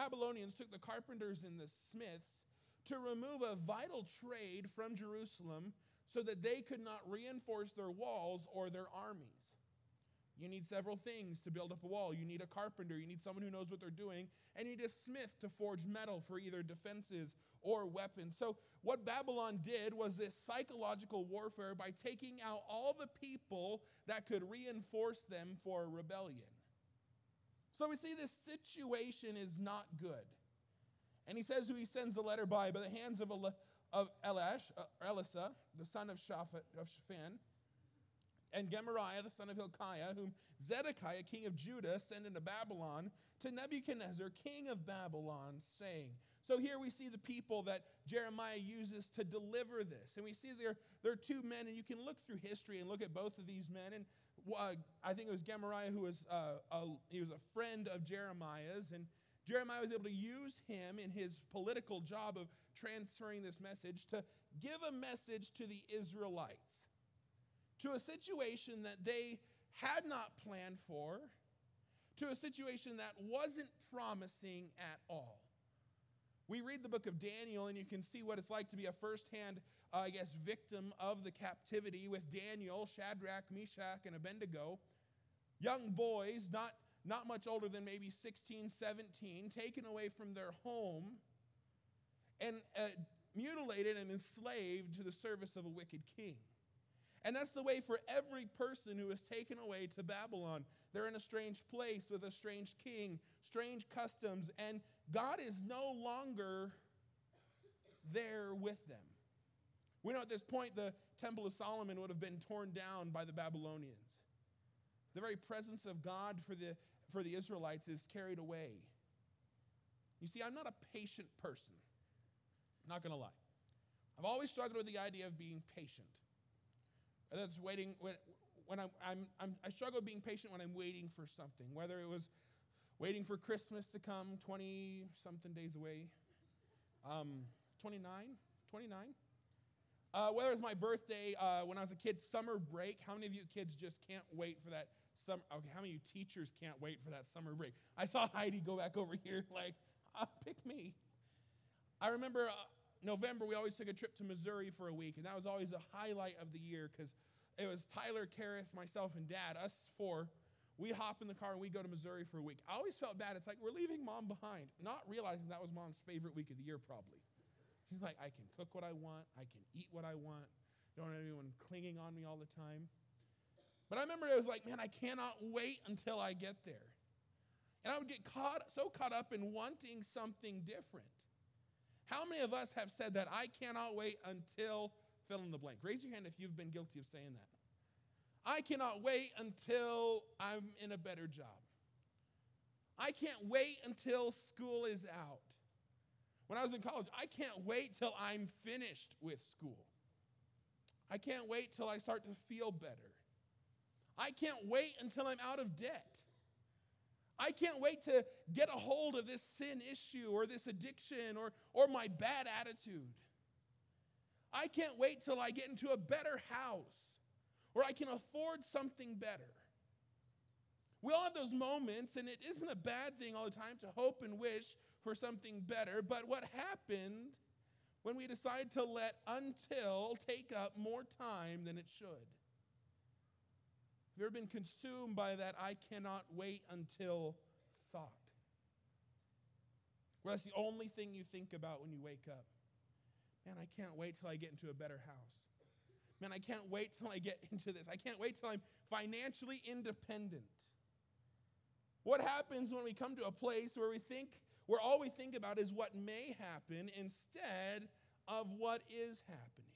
Babylonians took the carpenters and the smiths to remove a vital trade from Jerusalem so that they could not reinforce their walls or their armies. You need several things to build up a wall. You need a carpenter, you need someone who knows what they're doing, and you need a smith to forge metal for either defenses or weapons. So, what Babylon did was this psychological warfare by taking out all the people that could reinforce them for rebellion. So, we see this situation is not good. And he says who he sends the letter by, by the hands of, El- of Elash, uh, Elisa, the son of, of Shaphan and Gemariah, the son of Hilkiah, whom Zedekiah, king of Judah, sent into Babylon, to Nebuchadnezzar, king of Babylon, saying. So here we see the people that Jeremiah uses to deliver this. And we see there, there are two men, and you can look through history and look at both of these men. And I think it was Gemariah who was, uh, a, he was a friend of Jeremiah's. And Jeremiah was able to use him in his political job of transferring this message to give a message to the Israelites to a situation that they had not planned for, to a situation that wasn't promising at all. We read the book of Daniel, and you can see what it's like to be a firsthand, uh, I guess, victim of the captivity with Daniel, Shadrach, Meshach, and Abednego. Young boys, not, not much older than maybe 16, 17, taken away from their home and uh, mutilated and enslaved to the service of a wicked king. And that's the way for every person who is taken away to Babylon. They're in a strange place with a strange king, strange customs, and God is no longer there with them. We know at this point the Temple of Solomon would have been torn down by the Babylonians. The very presence of God for the, for the Israelites is carried away. You see, I'm not a patient person. I'm not going to lie. I've always struggled with the idea of being patient. That's waiting when, when I'm, I'm, I'm, I struggle being patient when I'm waiting for something, whether it was waiting for Christmas to come 20 something days away, um, 29, 29. Uh, whether it's my birthday, uh, when I was a kid, summer break. How many of you kids just can't wait for that summer? Okay, how many of you teachers can't wait for that summer break? I saw Heidi go back over here, like, oh, pick me. I remember uh, November, we always took a trip to Missouri for a week, and that was always a highlight of the year because it was Tyler, Kareth, myself, and dad, us four. We hop in the car and we go to Missouri for a week. I always felt bad. It's like we're leaving mom behind, not realizing that was mom's favorite week of the year, probably. She's like, I can cook what I want, I can eat what I want, don't have anyone clinging on me all the time. But I remember it was like, man, I cannot wait until I get there. And I would get caught, so caught up in wanting something different. How many of us have said that? I cannot wait until fill in the blank. Raise your hand if you've been guilty of saying that. I cannot wait until I'm in a better job. I can't wait until school is out. When I was in college, I can't wait till I'm finished with school. I can't wait till I start to feel better. I can't wait until I'm out of debt. I can't wait to get a hold of this sin issue or this addiction or, or my bad attitude. I can't wait till I get into a better house or I can afford something better. We all have those moments, and it isn't a bad thing all the time to hope and wish for something better. But what happened when we decide to let until take up more time than it should? Have you ever been consumed by that I cannot wait until thought? Well, that's the only thing you think about when you wake up. Man, I can't wait till I get into a better house. Man, I can't wait till I get into this. I can't wait till I'm financially independent. What happens when we come to a place where we think, where all we think about is what may happen instead of what is happening?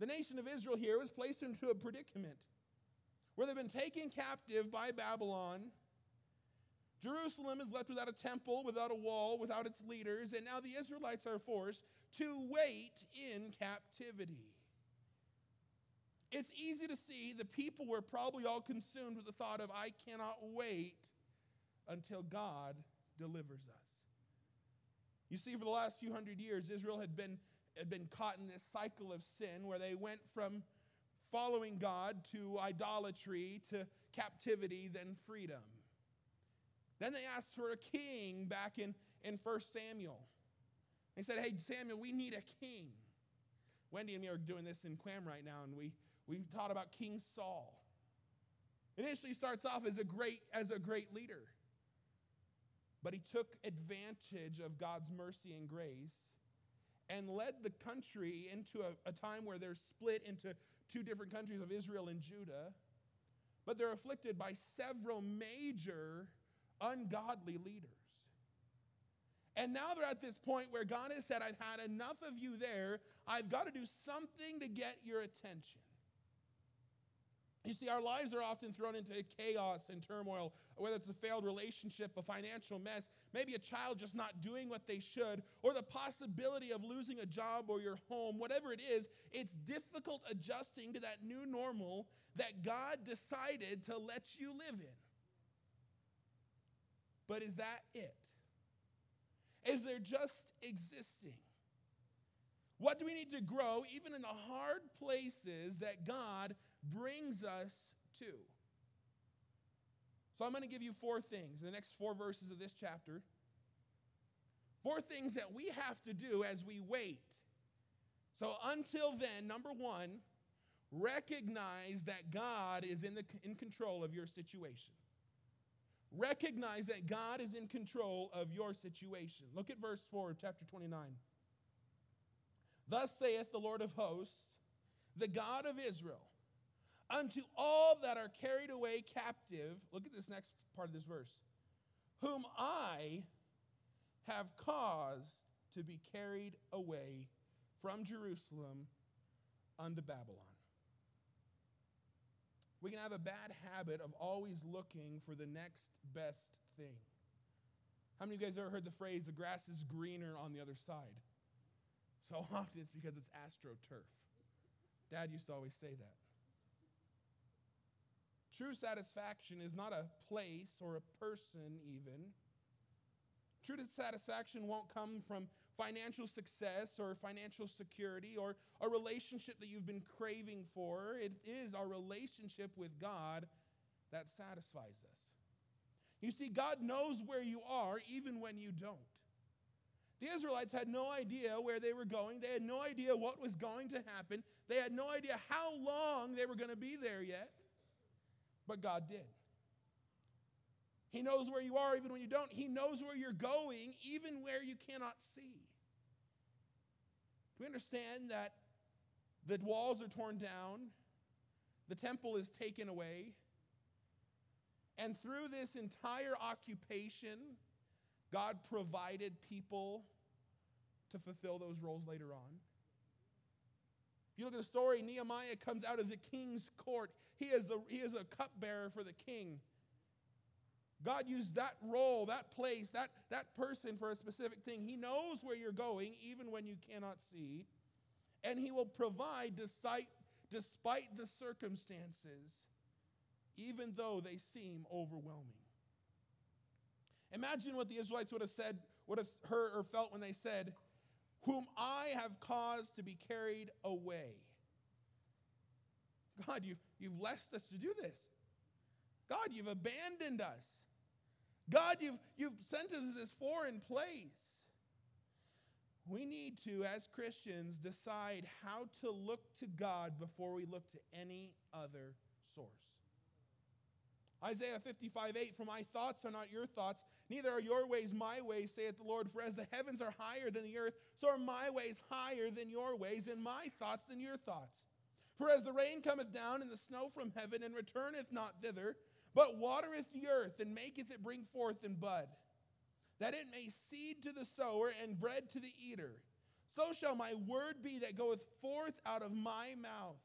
The nation of Israel here was placed into a predicament where they've been taken captive by Babylon. Jerusalem is left without a temple, without a wall, without its leaders, and now the Israelites are forced to wait in captivity. It's easy to see the people were probably all consumed with the thought of, I cannot wait until God delivers us. You see, for the last few hundred years, Israel had been, had been caught in this cycle of sin where they went from following God to idolatry, to captivity, then freedom. Then they asked for a king back in, in 1 Samuel. They said, Hey, Samuel, we need a king. Wendy and me are doing this in Clam right now, and we, we taught about King Saul. Initially starts off as a great, as a great leader. But he took advantage of God's mercy and grace and led the country into a, a time where they're split into two different countries of Israel and Judah. But they're afflicted by several major ungodly leaders. And now they're at this point where God has said, I've had enough of you there. I've got to do something to get your attention. You see, our lives are often thrown into chaos and turmoil, whether it's a failed relationship, a financial mess, maybe a child just not doing what they should, or the possibility of losing a job or your home, whatever it is, it's difficult adjusting to that new normal that God decided to let you live in. But is that it? Is there just existing? What do we need to grow, even in the hard places that God brings us to? So I'm going to give you four things in the next four verses of this chapter. Four things that we have to do as we wait. So until then, number one, recognize that God is in, the, in control of your situation. Recognize that God is in control of your situation. Look at verse 4 of chapter 29. Thus saith the Lord of hosts, the God of Israel, unto all that are carried away captive. Look at this next part of this verse. Whom I have caused to be carried away from Jerusalem unto Babylon. We can have a bad habit of always looking for the next best thing. How many of you guys ever heard the phrase, the grass is greener on the other side? So often it's because it's astroturf. Dad used to always say that. True satisfaction is not a place or a person, even. True satisfaction won't come from financial success or financial security or a relationship that you've been craving for. It is our relationship with God that satisfies us. You see, God knows where you are even when you don't. The Israelites had no idea where they were going. They had no idea what was going to happen. They had no idea how long they were going to be there yet. But God did. He knows where you are even when you don't. He knows where you're going even where you cannot see. Do we understand that the walls are torn down? The temple is taken away. And through this entire occupation, God provided people to fulfill those roles later on. You look at the story, Nehemiah comes out of the king's court. He is a, he is a cupbearer for the king. God used that role, that place, that, that person for a specific thing. He knows where you're going, even when you cannot see. And He will provide despite, despite the circumstances, even though they seem overwhelming. Imagine what the Israelites would have said, would have heard or felt when they said, Whom I have caused to be carried away. God, you've, you've blessed us to do this. God, you've abandoned us. God, you've, you've sent us this foreign place. We need to, as Christians, decide how to look to God before we look to any other source. Isaiah 55 8, For my thoughts are not your thoughts, neither are your ways my ways, saith the Lord. For as the heavens are higher than the earth, so are my ways higher than your ways, and my thoughts than your thoughts. For as the rain cometh down and the snow from heaven, and returneth not thither, but watereth the earth, and maketh it bring forth in bud, that it may seed to the sower and bread to the eater, so shall my word be that goeth forth out of my mouth.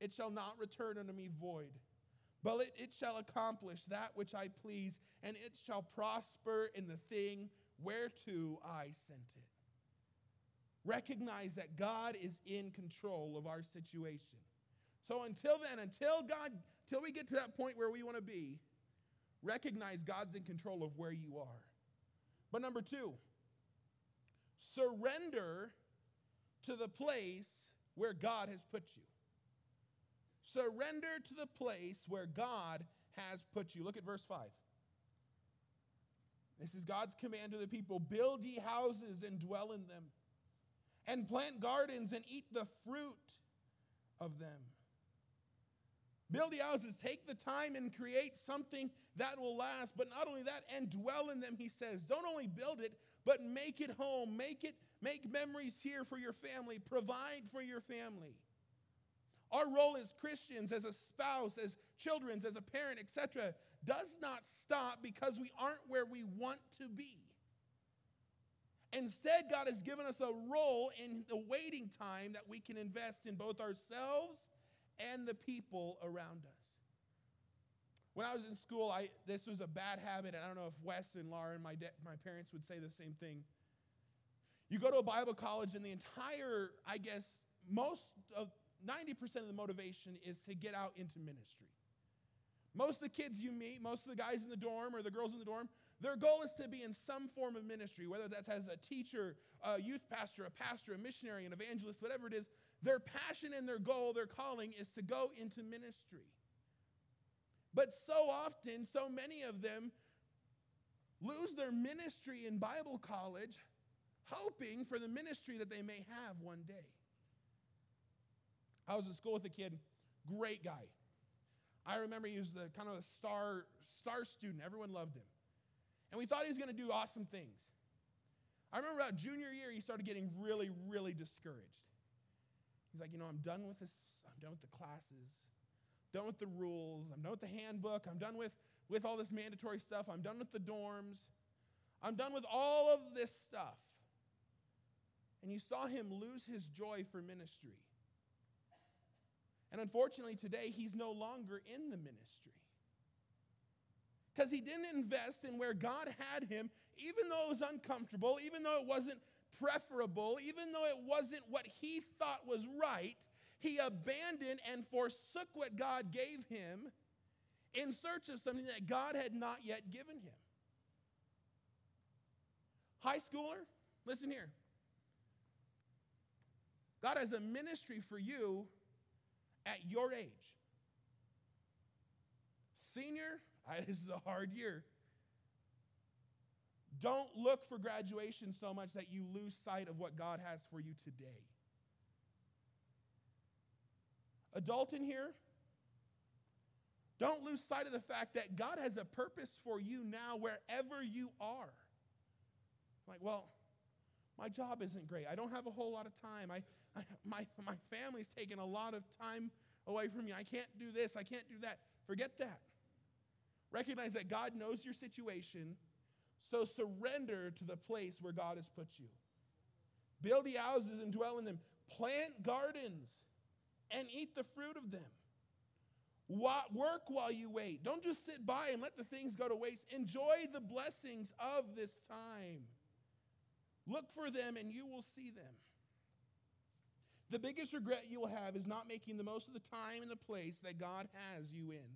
It shall not return unto me void but it, it shall accomplish that which I please, and it shall prosper in the thing whereto I sent it. Recognize that God is in control of our situation. So until then, until God, until we get to that point where we want to be, recognize God's in control of where you are. But number two, surrender to the place where God has put you. Surrender to the place where God has put you. Look at verse 5. This is God's command to the people build ye houses and dwell in them, and plant gardens and eat the fruit of them. Build ye houses, take the time and create something that will last, but not only that, and dwell in them, he says. Don't only build it, but make it home. Make it, make memories here for your family. Provide for your family. Our role as Christians, as a spouse, as children, as a parent, etc., does not stop because we aren't where we want to be. Instead, God has given us a role in the waiting time that we can invest in both ourselves and the people around us. When I was in school, I, this was a bad habit, and I don't know if Wes and Laura and my, de- my parents would say the same thing. You go to a Bible college, and the entire, I guess, most of 90% of the motivation is to get out into ministry. Most of the kids you meet, most of the guys in the dorm or the girls in the dorm, their goal is to be in some form of ministry, whether that's as a teacher, a youth pastor, a pastor, a missionary, an evangelist, whatever it is. Their passion and their goal, their calling is to go into ministry. But so often, so many of them lose their ministry in Bible college, hoping for the ministry that they may have one day. I was in school with a kid, great guy. I remember he was the kind of a star star student. Everyone loved him. And we thought he was going to do awesome things. I remember about junior year, he started getting really, really discouraged. He's like, you know, I'm done with this, I'm done with the classes, done with the rules, I'm done with the handbook, I'm done with, with all this mandatory stuff, I'm done with the dorms, I'm done with all of this stuff. And you saw him lose his joy for ministry. And unfortunately, today, he's no longer in the ministry. Because he didn't invest in where God had him, even though it was uncomfortable, even though it wasn't preferable, even though it wasn't what he thought was right, he abandoned and forsook what God gave him in search of something that God had not yet given him. High schooler, listen here. God has a ministry for you at your age. Senior, this is a hard year. Don't look for graduation so much that you lose sight of what God has for you today. Adult in here, don't lose sight of the fact that God has a purpose for you now wherever you are. Like, well, my job isn't great. I don't have a whole lot of time. I, My, my family's taken a lot of time away from me. I can't do this. I can't do that. Forget that. Recognize that God knows your situation, so surrender to the place where God has put you. Build ye houses and dwell in them. Plant gardens and eat the fruit of them. Work while you wait. Don't just sit by and let the things go to waste. Enjoy the blessings of this time. Look for them and you will see them. The biggest regret you will have is not making the most of the time and the place that God has you in.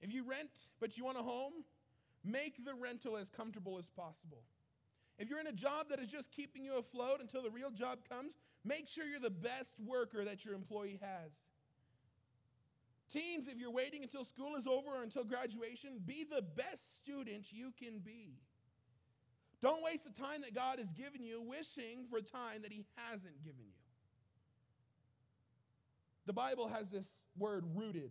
If you rent but you want a home, make the rental as comfortable as possible. If you're in a job that is just keeping you afloat until the real job comes, make sure you're the best worker that your employee has. Teens, if you're waiting until school is over or until graduation, be the best student you can be. Don't waste the time that God has given you wishing for time that He hasn't given you. The Bible has this word rooted.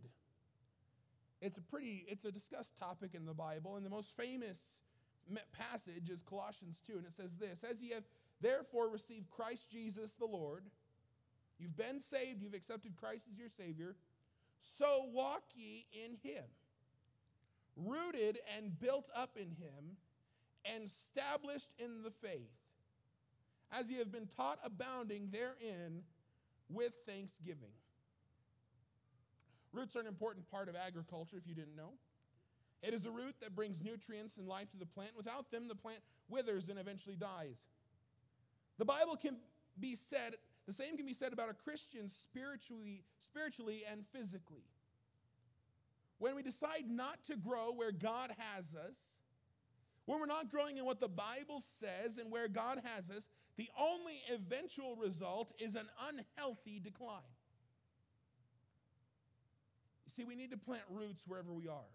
It's a pretty, it's a discussed topic in the Bible, and the most famous passage is Colossians 2, and it says this As ye have therefore received Christ Jesus the Lord, you've been saved, you've accepted Christ as your Savior, so walk ye in him, rooted and built up in him and established in the faith, as ye have been taught, abounding therein with thanksgiving. Roots are an important part of agriculture, if you didn't know. It is a root that brings nutrients and life to the plant. Without them, the plant withers and eventually dies. The Bible can be said, the same can be said about a Christian spiritually, spiritually and physically. When we decide not to grow where God has us, when we're not growing in what the Bible says and where God has us, the only eventual result is an unhealthy decline. See, we need to plant roots wherever we are.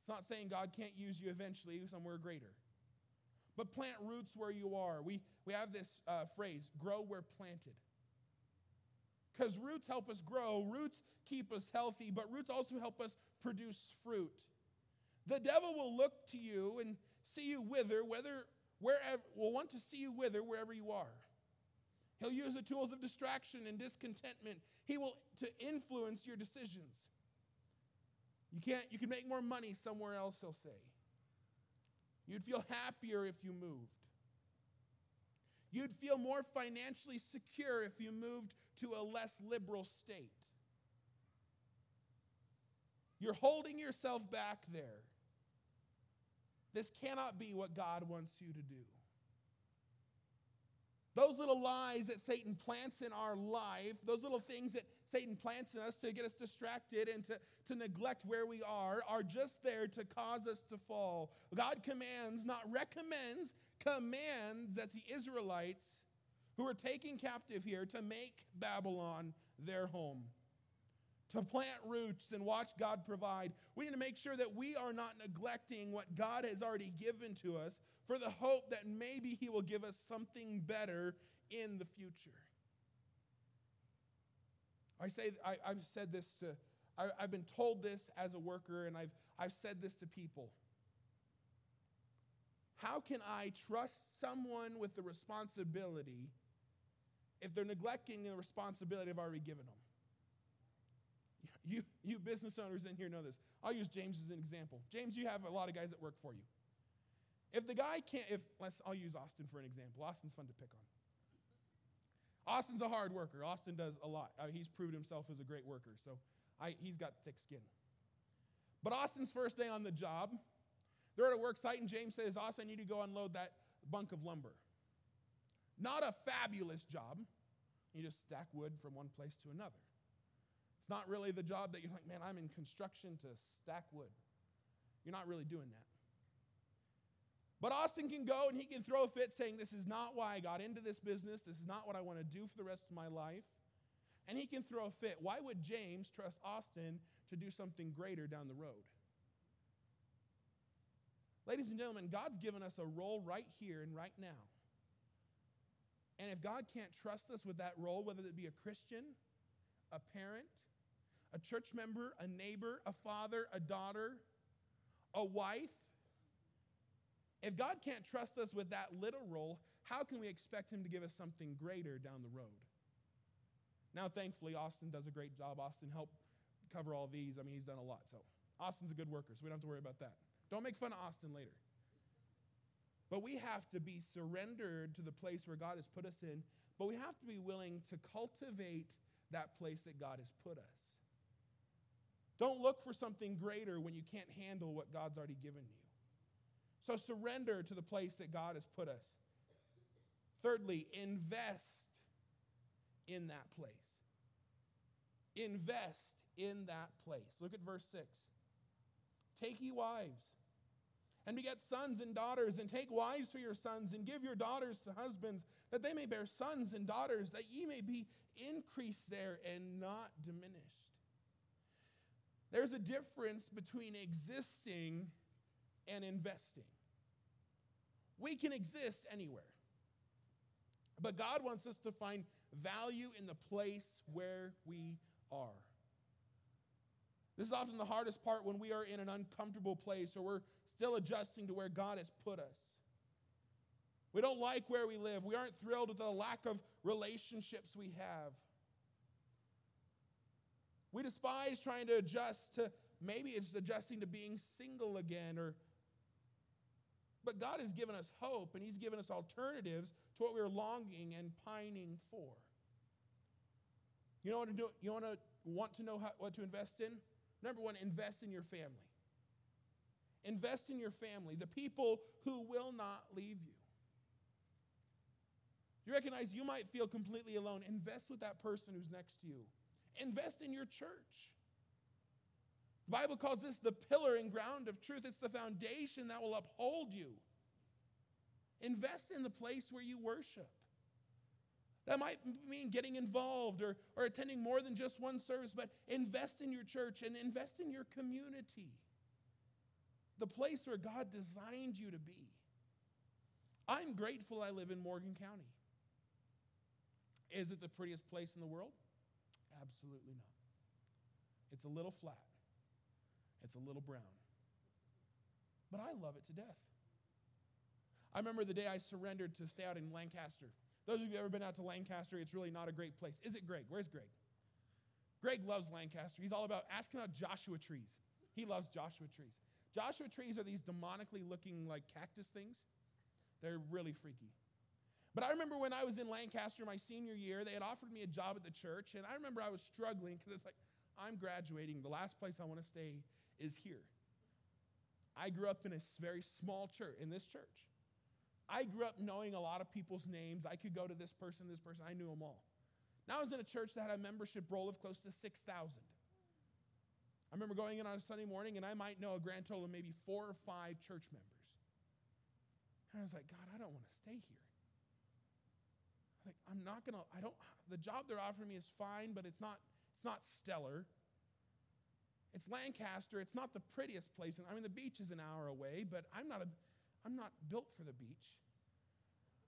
It's not saying God can't use you eventually somewhere greater. But plant roots where you are. We, we have this uh, phrase grow where planted. Because roots help us grow, roots keep us healthy, but roots also help us produce fruit. The devil will look to you and see you wither, whether wherever will want to see you wither wherever you are. He'll use the tools of distraction and discontentment. He will to influence your decisions. You can't you can make more money somewhere else, he'll say. You'd feel happier if you moved. You'd feel more financially secure if you moved to a less liberal state. You're holding yourself back there. This cannot be what God wants you to do. Those little lies that Satan plants in our life, those little things that Satan plants in us to get us distracted and to, to neglect where we are, are just there to cause us to fall. God commands, not recommends, commands that the Israelites who are taken captive here to make Babylon their home to plant roots and watch God provide. We need to make sure that we are not neglecting what God has already given to us for the hope that maybe He will give us something better in the future. I say, I, have said this to, I, I've been told this as a worker, and I've, I've said this to people. How can I trust someone with the responsibility if they're neglecting the responsibility I've already given them? You, you business owners in here know this. I'll use James as an example. James, you have a lot of guys that work for you. If the guy can't, if let's, I'll use Austin for an example. Austin's fun to pick on. Austin's a hard worker. Austin does a lot. I mean, he's proved himself as a great worker, so I, he's got thick skin. But Austin's first day on the job, they're at a work site, and James says, Austin, I need to go unload that bunk of lumber. Not a fabulous job. You just stack wood from one place to another. It's not really the job that you're like, man, I'm in construction to stack wood. You're not really doing that. But Austin can go and he can throw a fit saying, This is not why I got into this business. This is not what I want to do for the rest of my life. And he can throw a fit. Why would James trust Austin to do something greater down the road? Ladies and gentlemen, God's given us a role right here and right now. And if God can't trust us with that role, whether it be a Christian, a parent, a church member, a neighbor, a father, a daughter, a wife. If God can't trust us with that little role, how can we expect Him to give us something greater down the road? Now, thankfully, Austin does a great job. Austin helped cover all these. I mean, he's done a lot. So, Austin's a good worker, so we don't have to worry about that. Don't make fun of Austin later. But we have to be surrendered to the place where God has put us in, but we have to be willing to cultivate that place that God has put us. Don't look for something greater when you can't handle what God's already given you. So surrender to the place that God has put us. Thirdly, invest in that place. Invest in that place. Look at verse 6. Take ye wives and beget sons and daughters, and take wives for your sons, and give your daughters to husbands, that they may bear sons and daughters, that ye may be increased there and not diminished. There's a difference between existing and investing. We can exist anywhere. But God wants us to find value in the place where we are. This is often the hardest part when we are in an uncomfortable place or we're still adjusting to where God has put us. We don't like where we live. We aren't thrilled with the lack of relationships we have. We despise trying to adjust to maybe it's adjusting to being single again or but God has given us hope and he's given us alternatives to what we're longing and pining for. You know what to do? You want to want to know how, what to invest in? Number 1, invest in your family. Invest in your family, the people who will not leave you. You recognize you might feel completely alone. Invest with that person who's next to you. Invest in your church. The Bible calls this the pillar and ground of truth. It's the foundation that will uphold you. Invest in the place where you worship. That might mean getting involved or, or attending more than just one service, but invest in your church and invest in your community. the place where God designed you to be. I'm grateful I live in Morgan County. Is it the prettiest place in the world? Absolutely not. It's a little flat, it's a little brown. But I love it to death. I remember the day I surrendered to stay out in Lancaster. Those of you who ever been out to Lancaster, it's really not a great place. Is it Greg? Where's Greg? Greg loves Lancaster. He's all about asking about Joshua trees. He loves Joshua trees. Joshua trees are these demonically looking like cactus things. They're really freaky. But I remember when I was in Lancaster my senior year, they had offered me a job at the church, and I remember I was struggling because it's like, I'm graduating. The last place I want to stay is here. I grew up in a very small church, in this church. I grew up knowing a lot of people's names. I could go to this person, this person, I knew them all. Now I was in a church that had a membership roll of close to 6,000. I remember going in on a Sunday morning and I might know a grand total of maybe four or five church members. And I was like, God, I don't want to stay here. I was like, I'm not gonna, I don't, the job they're offering me is fine, but it's not, it's not stellar. It's Lancaster. It's not the prettiest place. And I mean, the beach is an hour away, but I'm not a, I'm not built for the beach.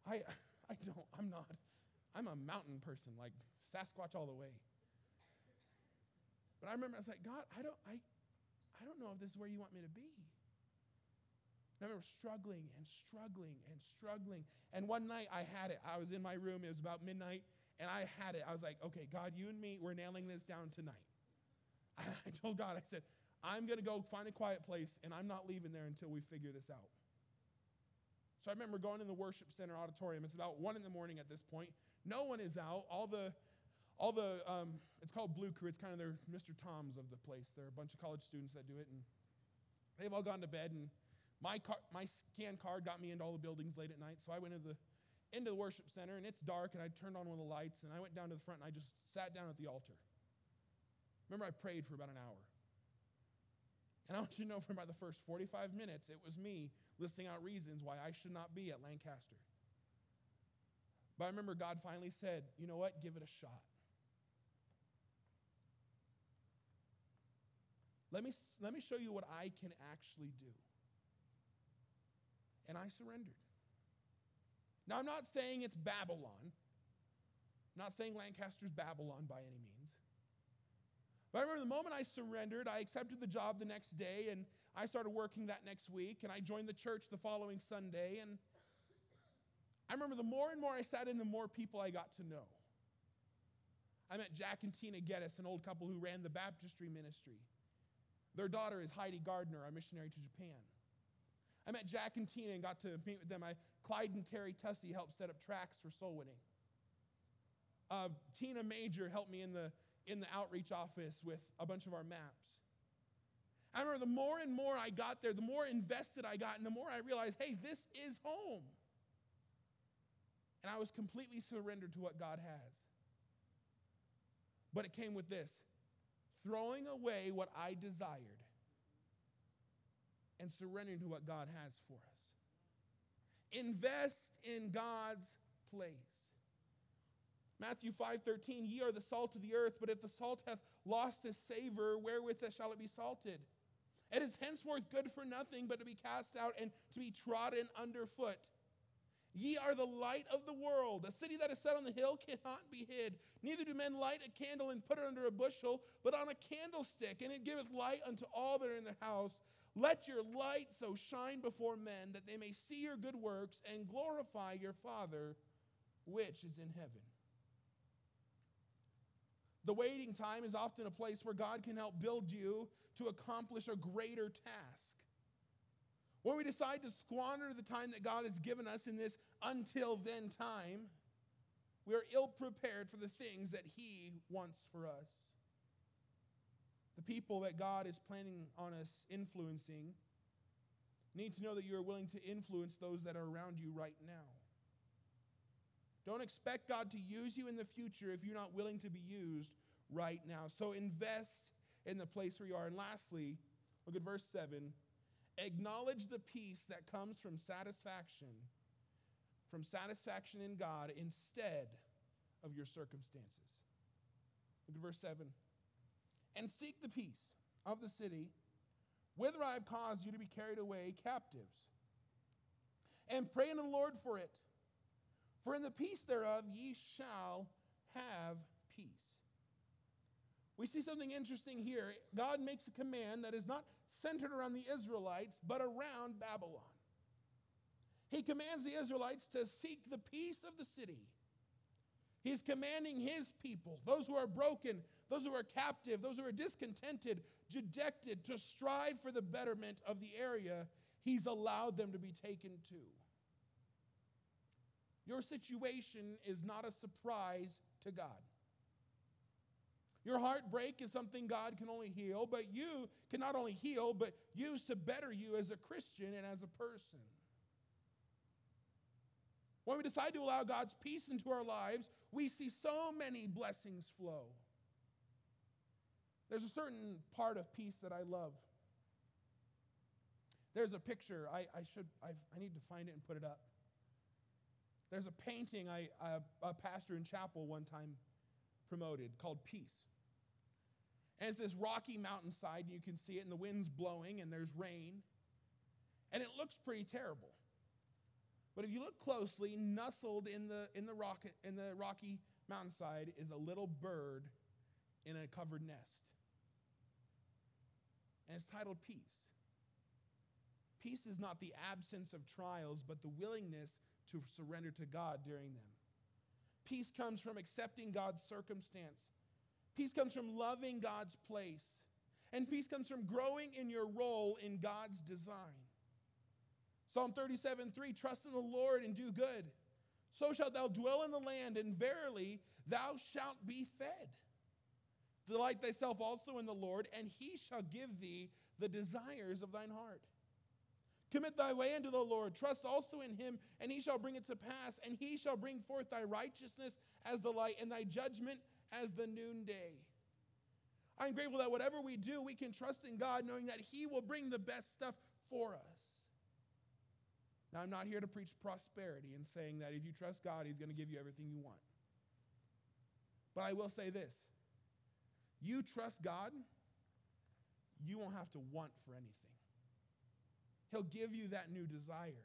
I, I don't, I'm not, I'm a mountain person, like Sasquatch all the way. But I remember I was like, God, I don't, I, I don't know if this is where you want me to be. And I remember struggling and struggling and struggling. And one night I had it. I was in my room. It was about midnight, and I had it. I was like, okay, God, you and me, we're nailing this down tonight. I told God, I said, I'm going to go find a quiet place, and I'm not leaving there until we figure this out. So I remember going in the worship center auditorium. It's about one in the morning at this point. No one is out. All the, all the, um, it's called Blue Crew. It's kind of their Mr. Toms of the place. There are a bunch of college students that do it, and they've all gone to bed. And my car, my scan card got me into all the buildings late at night. So I went into the into the worship center, and it's dark. And I turned on one of the lights, and I went down to the front, and I just sat down at the altar. Remember, I prayed for about an hour. And I want you to know for about the first 45 minutes, it was me listing out reasons why I should not be at Lancaster. But I remember God finally said, you know what? Give it a shot. Let me, let me show you what I can actually do. And I surrendered. Now, I'm not saying it's Babylon. I'm not saying Lancaster's Babylon by any means. But I remember the moment I surrendered, I accepted the job the next day and I started working that next week and I joined the church the following Sunday. And I remember the more and more I sat in, the more people I got to know. I met Jack and Tina Geddes, an old couple who ran the baptistry ministry. Their daughter is Heidi Gardner, our missionary to Japan. I met Jack and Tina and got to meet with them. I, Clyde and Terry Tussey helped set up tracks for soul winning. Uh, Tina Major helped me in the in the outreach office with a bunch of our maps. I remember the more and more I got there, the more invested I got, and the more I realized, hey, this is home. And I was completely surrendered to what God has. But it came with this throwing away what I desired and surrendering to what God has for us. Invest in God's place. Matthew 5:13, ye are the salt of the earth, but if the salt hath lost his savor, wherewith shall it be salted? It is henceforth good for nothing but to be cast out and to be trodden underfoot. Ye are the light of the world. A city that is set on the hill cannot be hid. Neither do men light a candle and put it under a bushel, but on a candlestick, and it giveth light unto all that are in the house. Let your light so shine before men that they may see your good works and glorify your Father which is in heaven. The waiting time is often a place where God can help build you to accomplish a greater task. When we decide to squander the time that God has given us in this until then time, we are ill prepared for the things that He wants for us. The people that God is planning on us influencing need to know that you are willing to influence those that are around you right now. Don't expect God to use you in the future if you're not willing to be used right now. So invest in the place where you are. And lastly, look at verse 7. Acknowledge the peace that comes from satisfaction, from satisfaction in God instead of your circumstances. Look at verse 7. And seek the peace of the city whither I have caused you to be carried away captives. And pray unto the Lord for it. For in the peace thereof ye shall have peace. We see something interesting here. God makes a command that is not centered around the Israelites, but around Babylon. He commands the Israelites to seek the peace of the city. He's commanding his people, those who are broken, those who are captive, those who are discontented, dejected, to strive for the betterment of the area he's allowed them to be taken to. Your situation is not a surprise to God. Your heartbreak is something God can only heal, but you can not only heal, but use to better you as a Christian and as a person. When we decide to allow God's peace into our lives, we see so many blessings flow. There's a certain part of peace that I love. There's a picture. I, I should I've, i need to find it and put it up. There's a painting I, a pastor in chapel one time promoted called Peace. And it's this rocky mountainside, and you can see it, and the wind's blowing, and there's rain. And it looks pretty terrible. But if you look closely, nestled in the, in the, rock, in the rocky mountainside is a little bird in a covered nest. And it's titled Peace. Peace is not the absence of trials, but the willingness to surrender to God during them. Peace comes from accepting God's circumstance. Peace comes from loving God's place. And peace comes from growing in your role in God's design. Psalm 37 3 Trust in the Lord and do good. So shalt thou dwell in the land, and verily thou shalt be fed. Delight thyself also in the Lord, and he shall give thee the desires of thine heart. Commit thy way unto the Lord. Trust also in him, and he shall bring it to pass. And he shall bring forth thy righteousness as the light, and thy judgment as the noonday. I'm grateful that whatever we do, we can trust in God, knowing that he will bring the best stuff for us. Now, I'm not here to preach prosperity and saying that if you trust God, he's going to give you everything you want. But I will say this you trust God, you won't have to want for anything. He'll give you that new desire.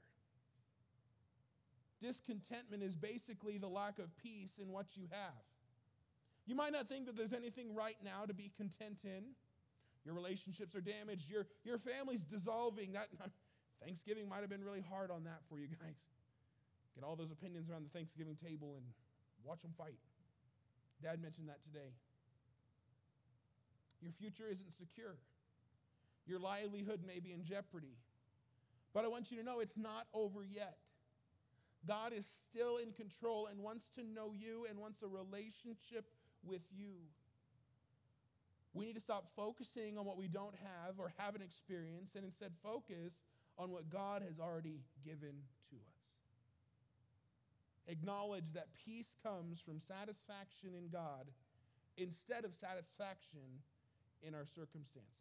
Discontentment is basically the lack of peace in what you have. You might not think that there's anything right now to be content in. Your relationships are damaged, your, your family's dissolving. That Thanksgiving might have been really hard on that for you guys. Get all those opinions around the Thanksgiving table and watch them fight. Dad mentioned that today. Your future isn't secure. Your livelihood may be in jeopardy. But I want you to know it's not over yet. God is still in control and wants to know you and wants a relationship with you. We need to stop focusing on what we don't have or haven't experienced and instead focus on what God has already given to us. Acknowledge that peace comes from satisfaction in God instead of satisfaction in our circumstances.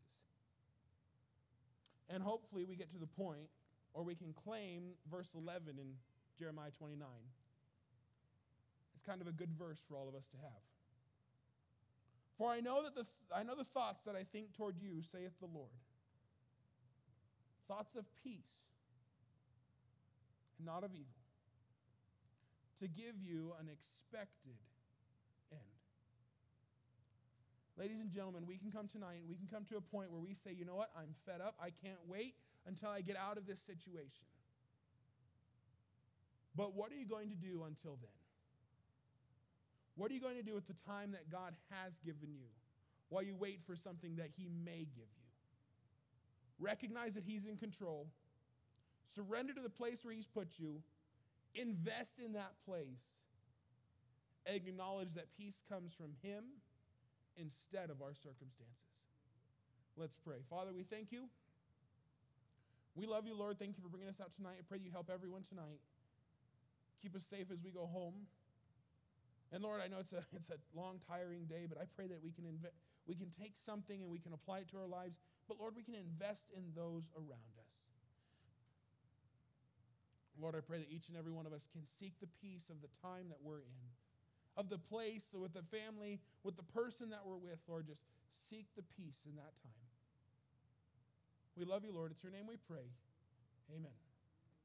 And hopefully, we get to the point or we can claim verse 11 in Jeremiah 29. It's kind of a good verse for all of us to have. For I know that the I know the thoughts that I think toward you, saith the Lord. Thoughts of peace and not of evil, to give you an expected end. Ladies and gentlemen, we can come tonight we can come to a point where we say, you know what, I'm fed up. I can't wait until I get out of this situation. But what are you going to do until then? What are you going to do with the time that God has given you while you wait for something that He may give you? Recognize that He's in control. Surrender to the place where He's put you. Invest in that place. Acknowledge that peace comes from Him instead of our circumstances. Let's pray. Father, we thank you. We love you, Lord. Thank you for bringing us out tonight. I pray you help everyone tonight. Keep us safe as we go home. And Lord, I know it's a, it's a long, tiring day, but I pray that we can, inve- we can take something and we can apply it to our lives. But Lord, we can invest in those around us. Lord, I pray that each and every one of us can seek the peace of the time that we're in, of the place, with the family, with the person that we're with. Lord, just seek the peace in that time. We love you, Lord. It's your name we pray. Amen.